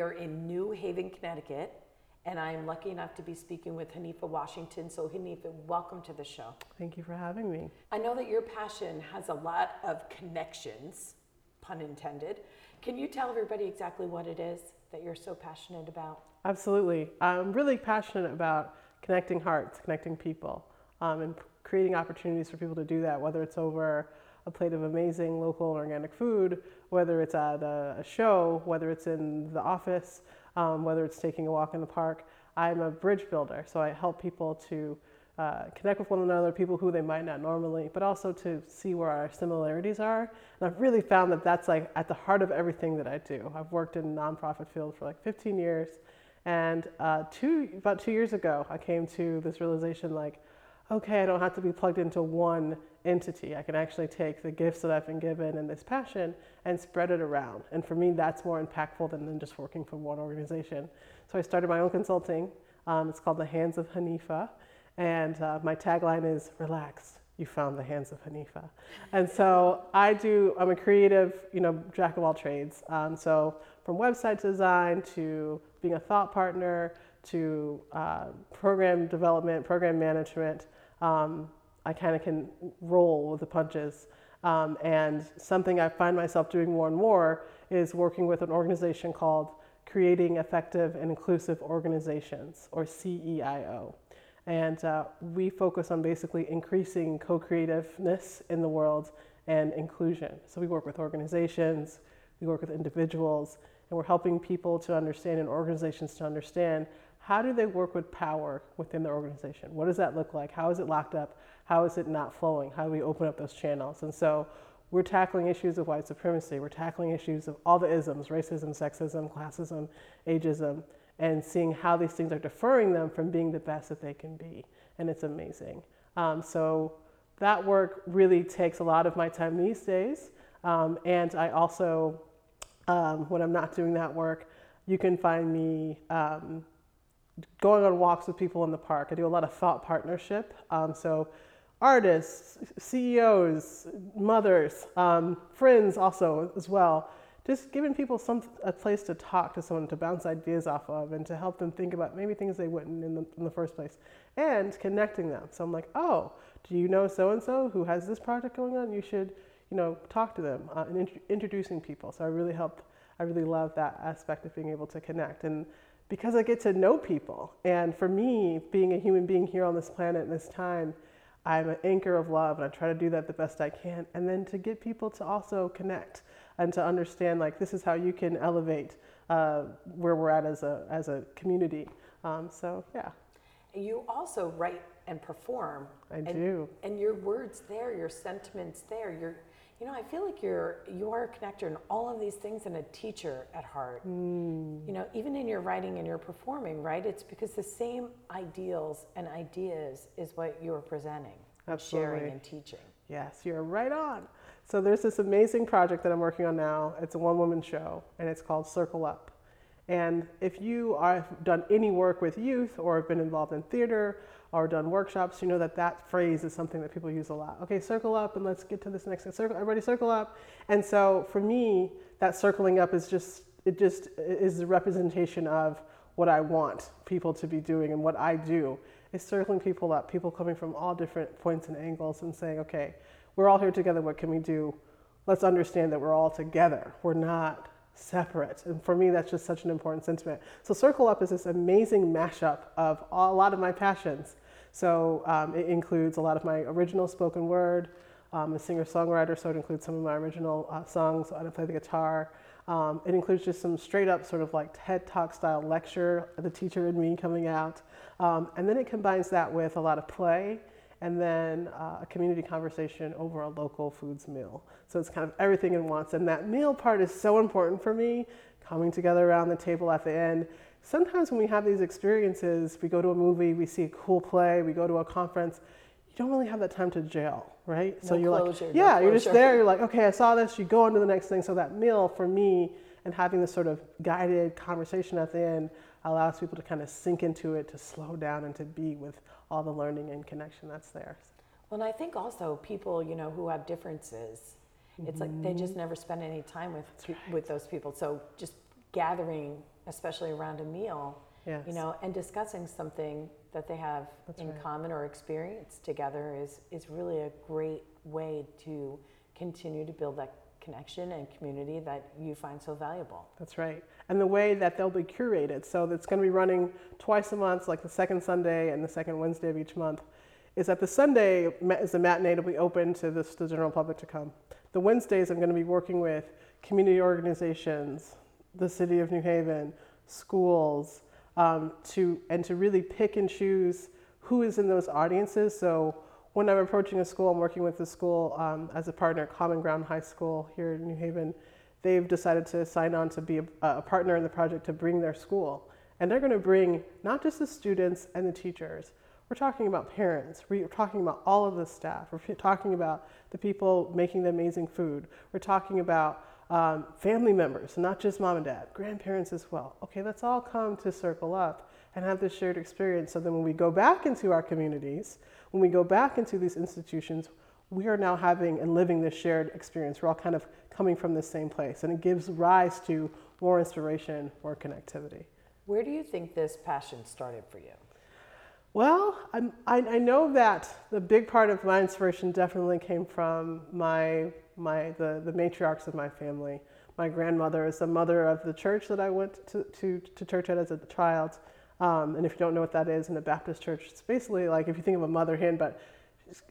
We are in New Haven, Connecticut, and I am lucky enough to be speaking with Hanifa Washington. So, Hanifa, welcome to the show. Thank you for having me. I know that your passion has a lot of connections, pun intended. Can you tell everybody exactly what it is that you're so passionate about? Absolutely. I'm really passionate about connecting hearts, connecting people, um, and creating opportunities for people to do that, whether it's over a plate of amazing local organic food, whether it's at a, show, whether it's in the office, um, whether it's taking a walk in the park. I'm a bridge builder, so I help people to uh, connect with one another, people who they might not normally, but also to see where our similarities are. And I've really found that that's like at the heart of everything that I do. I've worked in the nonprofit field for like 15 years, and uh, two about two years ago, I came to this realization like, okay, I don't have to be plugged into one entity. I can actually take the gifts that I've been given and this passion and spread it around. And for me, that's more impactful than, than just working for one organization. So I started my own consulting. Um, it's called The Hands of Hanifa. And uh, my tagline is relax, you found the hands of Hanifa. And so I do, I'm a creative, you know, jack of all trades. Um, so from website design to being a thought partner to uh, program development, program management, um, I kind of can roll with the punches. Um, and something I find myself doing more and more is working with an organization called Creating Effective and Inclusive Organizations, or CEIO. And uh, we focus on basically increasing co creativeness in the world and inclusion. So we work with organizations, we work with individuals, and we're helping people to understand and organizations to understand how do they work with power within the organization? What does that look like? How is it locked up? How is it not flowing? How do we open up those channels? And so we're tackling issues of white supremacy. We're tackling issues of all the isms racism, sexism, classism, ageism and seeing how these things are deferring them from being the best that they can be. And it's amazing. Um, so that work really takes a lot of my time these days. Um, and I also, um, when I'm not doing that work, you can find me um, going on walks with people in the park. I do a lot of thought partnership. Um, so artists, CEOs, mothers, um, friends also as well. Just giving people some a place to talk to someone to bounce ideas off of and to help them think about maybe things they wouldn't in the, in the first place and connecting them. So I'm like, oh, do you know so and so who has this project going on? You should, you know, talk to them uh, and int- introducing people. So I really helped. I really love that aspect of being able to connect and because I get to know people. And for me, being a human being here on this planet in this time, I'm an anchor of love and I try to do that the best I can. And then to get people to also connect and to understand like this is how you can elevate uh, where we're at as a, as a community. Um, so yeah, You also write and perform. I and, do. And your words there, your sentiments there, you're, you know, I feel like you're you are a connector in all of these things and a teacher at heart. Hmm. You know, even in your writing and your performing, right? It's because the same ideals and ideas is what you're presenting, and sharing and teaching. Yes, you're right on. So there's this amazing project that I'm working on now. It's a one-woman show, and it's called Circle Up. And if you have done any work with youth or have been involved in theater or done workshops, you know that that phrase is something that people use a lot. Okay, circle up and let's get to this next thing. Circle, everybody circle up. And so for me, that circling up is just, it just is the representation of what I want people to be doing and what I do is circling people up, people coming from all different points and angles and saying, okay, we're all here together, what can we do? Let's understand that we're all together. We're not separate. And for me, that's just such an important sentiment. So, Circle Up is this amazing mashup of a lot of my passions. So, um, it includes a lot of my original spoken word. I'm a singer songwriter, so it includes some of my original uh, songs. I play the guitar. Um, it includes just some straight up sort of like TED Talk style lecture, the teacher and me coming out. Um, and then it combines that with a lot of play and then uh, a community conversation over a local foods meal. So it's kind of everything in once. And that meal part is so important for me, coming together around the table at the end. Sometimes when we have these experiences, we go to a movie, we see a cool play, we go to a conference, you don't really have that time to jail, right? so you're closure, like, no yeah, you're just there, you're like, okay, I saw this, you go on to the next thing. So that meal for me and having this sort of guided conversation at the end allows people to kind of sink into it, to slow down and to be with all the learning and connection that's there. Well, and I think also people, you know, who have differences, it's like they just mm-hmm. never spend any time with pe- with those people. So just gathering, especially around a meal, Yes. you know, and discussing something that they have That's in right. common or experience together is is really a great way to continue to build that connection and community that you find so valuable. That's right. And the way that they'll be curated. So it's going to be running twice a month, like the second Sunday and the second Wednesday of each month. Is that the Sunday is the matinee to be open to this, the general public to come. The Wednesdays I'm going to be working with community organizations, the city of New Haven, schools, um, to and to really pick and choose who is in those audiences. So when I'm approaching a school, I'm working with the school um, as a partner, Common Ground High School here in New Haven. They've decided to sign on to be a, a partner in the project to bring their school. And they're going to bring not just the students and the teachers, we're talking about parents, we're talking about all of the staff, we're talking about the people making the amazing food, we're talking about um, family members, not just mom and dad, grandparents as well. Okay, let's all come to circle up and have this shared experience so then when we go back into our communities, when we go back into these institutions, we are now having and living this shared experience. We're all kind of coming from the same place, and it gives rise to more inspiration, more connectivity. Where do you think this passion started for you? Well, I'm, I, I know that the big part of my inspiration definitely came from my, my, the, the matriarchs of my family. My grandmother is the mother of the church that I went to, to, to church at as a child. Um, and if you don't know what that is in a Baptist church, it's basically like if you think of a mother hen, but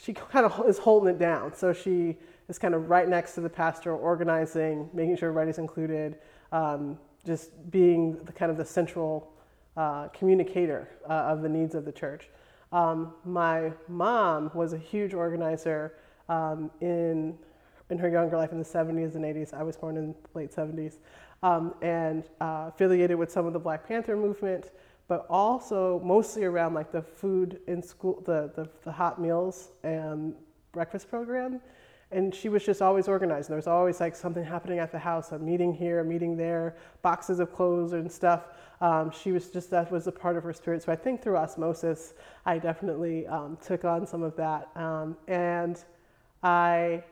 she kind of is holding it down. So she is kind of right next to the pastor, organizing, making sure everybody's included, um, just being the kind of the central uh, communicator uh, of the needs of the church. Um, my mom was a huge organizer um, in in her younger life in the 70s and 80s. I was born in the late 70s, um, and uh, affiliated with some of the Black Panther movement, but also mostly around like the food in school, the the, the hot meals and breakfast program. And she was just always organized. There was always like something happening at the house, a meeting here, a meeting there, boxes of clothes and stuff. Um, she was just, that was a part of her spirit. So I think through osmosis, I definitely um, took on some of that. Um, and I,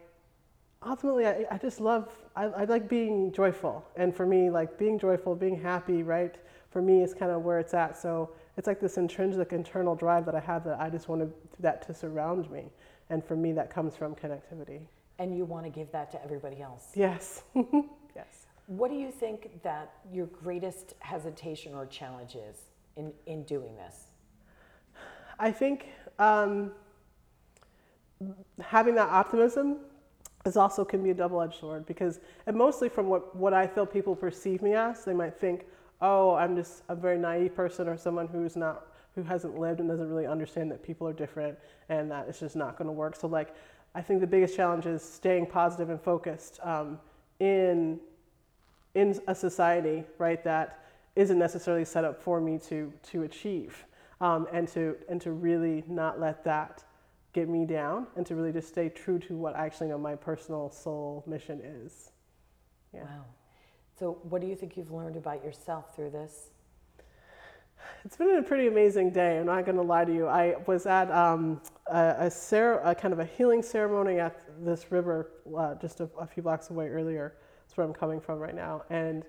ultimately, I, I just love, I, I like being joyful. And for me, like being joyful, being happy, right? For me, is kind of where it's at. So it's like this intrinsic internal drive that I have that I just want that to surround me. And for me, that comes from connectivity. And you want to give that to everybody else. Yes. yes. What do you think that your greatest hesitation or challenge is in, in doing this? I think um, having that optimism is also can be a double-edged sword because, and mostly from what, what I feel people perceive me as, they might think, oh, I'm just a very naive person or someone who's not, who hasn't lived and doesn't really understand that people are different and that it's just not going to work. So like, I think the biggest challenge is staying positive and focused um, in in a society, right, that isn't necessarily set up for me to to achieve, um, and to and to really not let that get me down, and to really just stay true to what I actually know my personal soul mission is. Yeah. Wow. So, what do you think you've learned about yourself through this? It's been a pretty amazing day. I'm not going to lie to you. I was at um, a, a, cer- a kind of a healing ceremony at this river uh, just a, a few blocks away earlier. That's where I'm coming from right now. And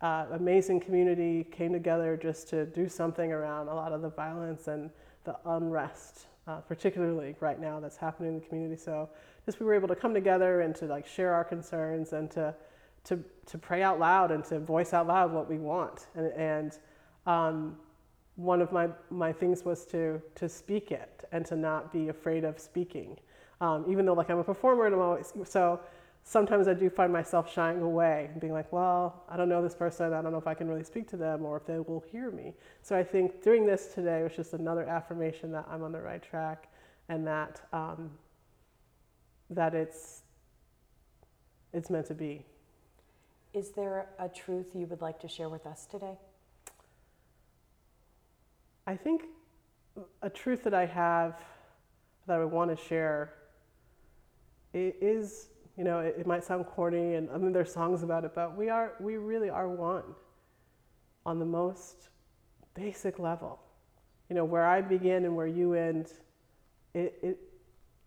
uh, amazing community came together just to do something around a lot of the violence and the unrest, uh, particularly right now that's happening in the community. So just we were able to come together and to like share our concerns and to to to pray out loud and to voice out loud what we want. And, and um, one of my, my things was to, to speak it and to not be afraid of speaking. Um, even though like I'm a performer and I'm always, so, sometimes I do find myself shying away and being like, well, I don't know this person. I don't know if I can really speak to them or if they will hear me. So I think doing this today was just another affirmation that I'm on the right track and that um, that it's it's meant to be. Is there a truth you would like to share with us today? I think a truth that I have that I want to share is, you know, it, it might sound corny, and I mean, there's songs about it, but we are, we really are one on the most basic level. You know, where I begin and where you end, it, it,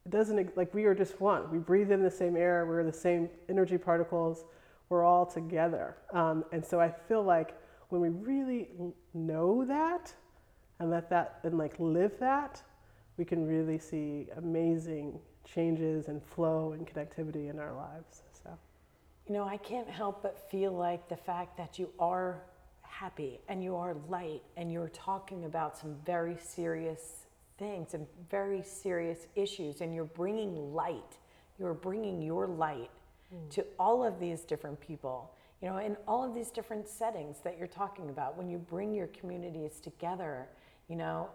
it doesn't, like, we are just one. We breathe in the same air, we're the same energy particles, we're all together. Um, and so I feel like when we really know that, and let that and like live that, we can really see amazing changes and flow and connectivity in our lives. So You know, I can't help but feel like the fact that you are happy and you are light and you're talking about some very serious things and very serious issues and you're bringing light. You're bringing your light Mm. to all of these different people, you know, in all of these different settings that you're talking about. When you bring your communities together, you know,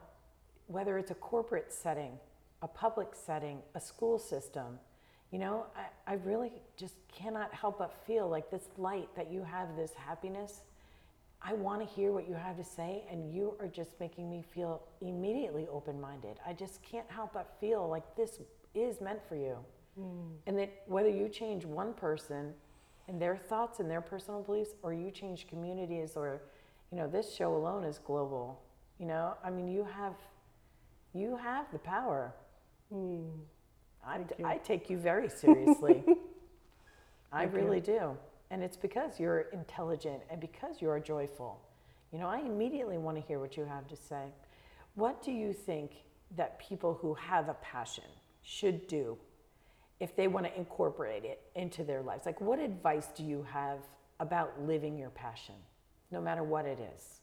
whether it's a corporate setting, a public setting, a school system, you know, I, I really just cannot help but feel like this light that you have, this happiness. I want to hear what you have to say, and you are just making me feel immediately open minded. I just can't help but feel like this is meant for you. Mm. And that whether you change one person and their thoughts and their personal beliefs, or you change communities, or, you know, this show alone is global. You know, I mean, you have, you have the power. Mm. I, I take you very seriously. I Thank you. really do. And it's because you're intelligent and because you are joyful. You know, I immediately want to hear what you have to say. What do you think that people who have a passion should do if they want to incorporate it into their lives? Like, what advice do you have about living your passion, no matter what it is?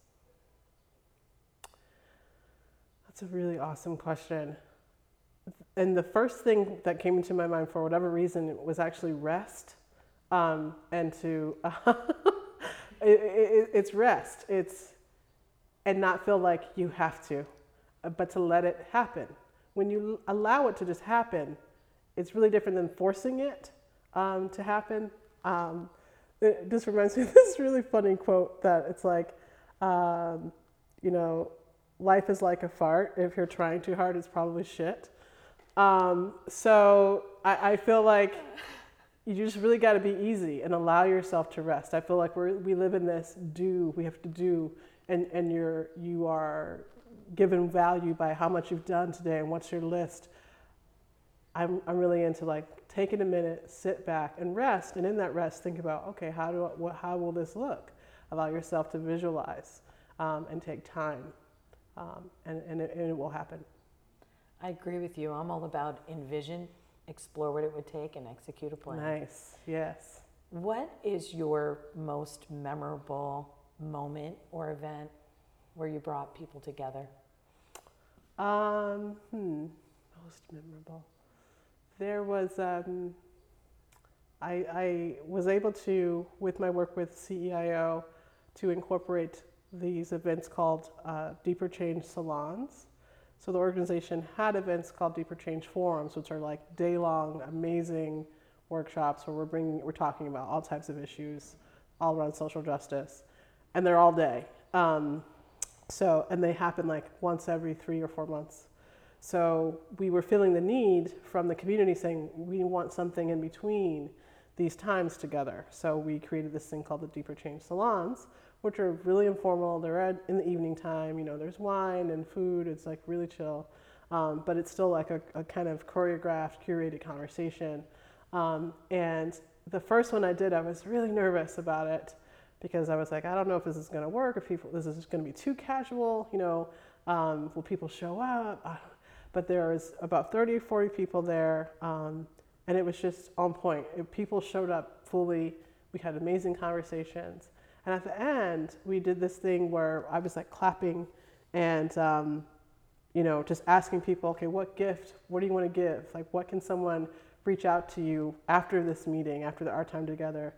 that's a really awesome question. And the first thing that came into my mind for whatever reason was actually rest, um, and to it, it, it's rest. It's and not feel like you have to, uh, but to let it happen. When you allow it to just happen, it's really different than forcing it um, to happen. Um, it, this reminds me of this really funny quote that it's like, um, you know, life is like a fart. If you're trying too hard, it's probably shit. Um, so I, I feel like you just really got to be easy and allow yourself to rest. I feel like we're, we live in this do, we have to do, and, and you're, you are given value by how much you've done today and what's your list. I'm, I'm really into like taking a minute, sit back and rest. And in that rest, think about, okay, how, do I, what, how will this look? Allow yourself to visualize um, and take time, um, and, and, it, and it will happen. I agree with you. I'm all about envision, explore what it would take, and execute a plan. Nice, yes. What is your most memorable moment or event where you brought people together? Um, hmm, most memorable. There was, um, I, I was able to, with my work with CEIO, to incorporate these events called uh, Deeper Change Salons. So the organization had events called Deeper Change Forums, which are like day-long, amazing workshops where we're bringing, we're talking about all types of issues, all around social justice, and they're all day. Um, so, and they happen like once every three or four months. So we were feeling the need from the community saying we want something in between these times together. So we created this thing called the Deeper Change Salons, which are really informal. They're in the evening time. You know, there's wine and food. It's like really chill, um, but it's still like a, a kind of choreographed, curated conversation. Um, and the first one I did, I was really nervous about it because I was like, I don't know if this is going to work. If people, this is going to be too casual. You know, um, will people show up? But there was about 30 or 40 people there, um, and it was just on point. People showed up fully. We had amazing conversations. And at the end, we did this thing where I was like clapping and, um, you know, just asking people, okay, what gift, what do you want to give? Like, what can someone reach out to you after this meeting, after the art time together,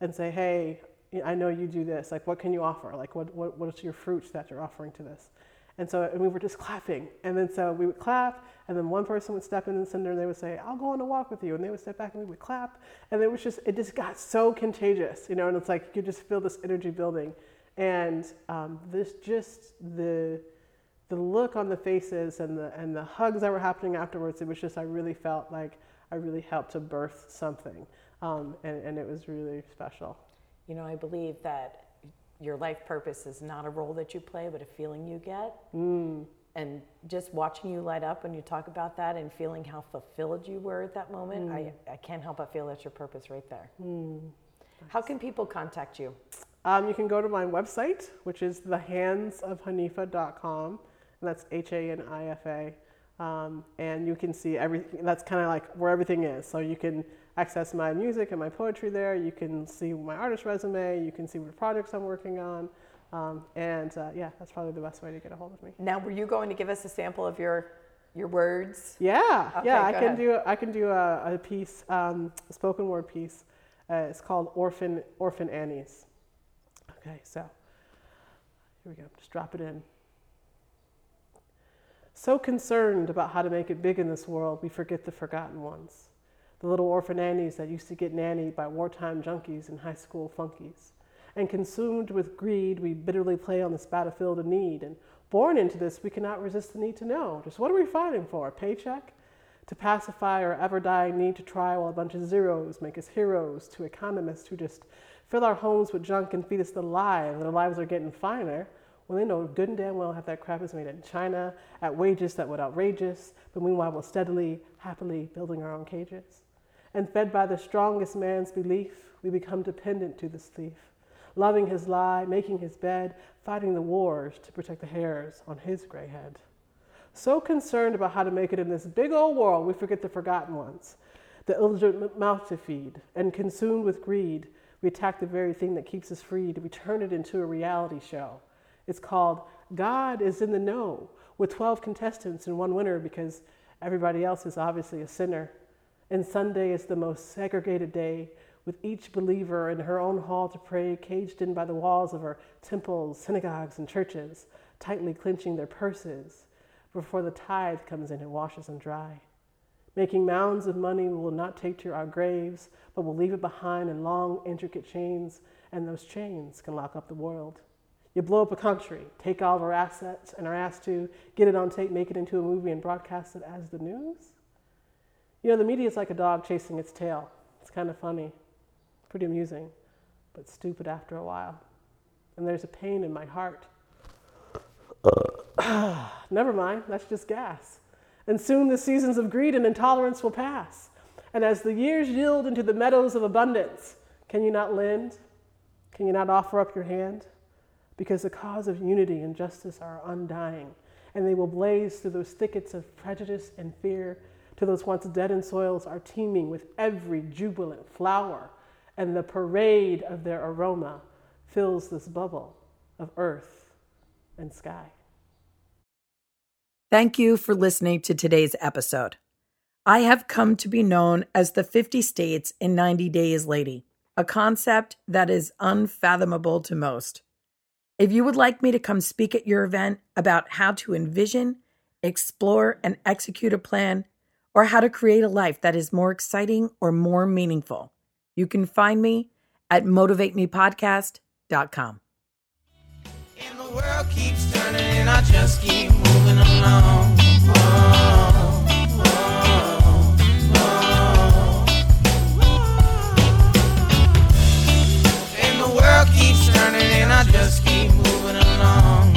and say, hey, I know you do this. Like, what can you offer? Like, what, what, what's your fruits that you're offering to this? And so and we were just clapping. And then so we would clap, and then one person would step in the center and they would say, I'll go on a walk with you. And they would step back and we would clap. And it was just, it just got so contagious, you know, and it's like you could just feel this energy building. And um, this just, the, the look on the faces and the, and the hugs that were happening afterwards, it was just, I really felt like I really helped to birth something. Um, and, and it was really special. You know, I believe that your life purpose is not a role that you play, but a feeling you get. Mm. And just watching you light up when you talk about that and feeling how fulfilled you were at that moment, I, I can't help but feel that's your purpose right there. How can people contact you? Um, you can go to my website, which is thehandsofhanifa.com, and that's H A N I F A. Um, and you can see everything. That's kind of like where everything is. So you can access my music and my poetry there. You can see my artist resume. You can see what projects I'm working on. Um, and uh, yeah, that's probably the best way to get a hold of me. Now, were you going to give us a sample of your your words? Yeah, Okay, yeah, I can ahead. do I can do a, a piece, um, a spoken word piece. Uh, it's called Orphan Orphan Annies. Okay, so here we go. Just drop it in. So concerned about how to make it big in this world, we forget the forgotten ones. The little orphan Annies that used to get nannied by wartime junkies and high school funkies. And consumed with greed, we bitterly play on this battlefield of need. And born into this, we cannot resist the need to know. Just what are we fighting for? A paycheck? To pacify our ever dying need to try while a bunch of zeros make us heroes to economists who just fill our homes with junk and feed us the lie that our lives are getting finer when they know good and damn well half that crap is made in China at wages that would outrageous, but meanwhile we're steadily, happily building our own cages. And fed by the strongest man's belief, we become dependent to this thief, loving his lie, making his bed, fighting the wars to protect the hairs on his gray head. So concerned about how to make it in this big old world, we forget the forgotten ones, the illegitimate mouth to feed, and consumed with greed, we attack the very thing that keeps us free. We turn it into a reality show. It's called God is in the Know, with 12 contestants and one winner because everybody else is obviously a sinner. And Sunday is the most segregated day, with each believer in her own hall to pray, caged in by the walls of her temples, synagogues, and churches, tightly clenching their purses before the tithe comes in and washes them dry. Making mounds of money we will not take to our graves, but will leave it behind in long, intricate chains, and those chains can lock up the world. You blow up a country, take all of our assets, and are asked to get it on tape, make it into a movie, and broadcast it as the news? You know, the media is like a dog chasing its tail. It's kind of funny, pretty amusing, but stupid after a while. And there's a pain in my heart. Never mind, that's just gas. And soon the seasons of greed and intolerance will pass. And as the years yield into the meadows of abundance, can you not lend? Can you not offer up your hand? Because the cause of unity and justice are undying, and they will blaze through those thickets of prejudice and fear to those once deadened soils are teeming with every jubilant flower, and the parade of their aroma fills this bubble of earth and sky. Thank you for listening to today's episode. I have come to be known as the 50 States in 90 Days Lady, a concept that is unfathomable to most. If you would like me to come speak at your event about how to envision, explore, and execute a plan, or how to create a life that is more exciting or more meaningful, you can find me at motivatemepodcast.com. And the world keeps turning and I just keep moving along. Oh. I just keep moving along.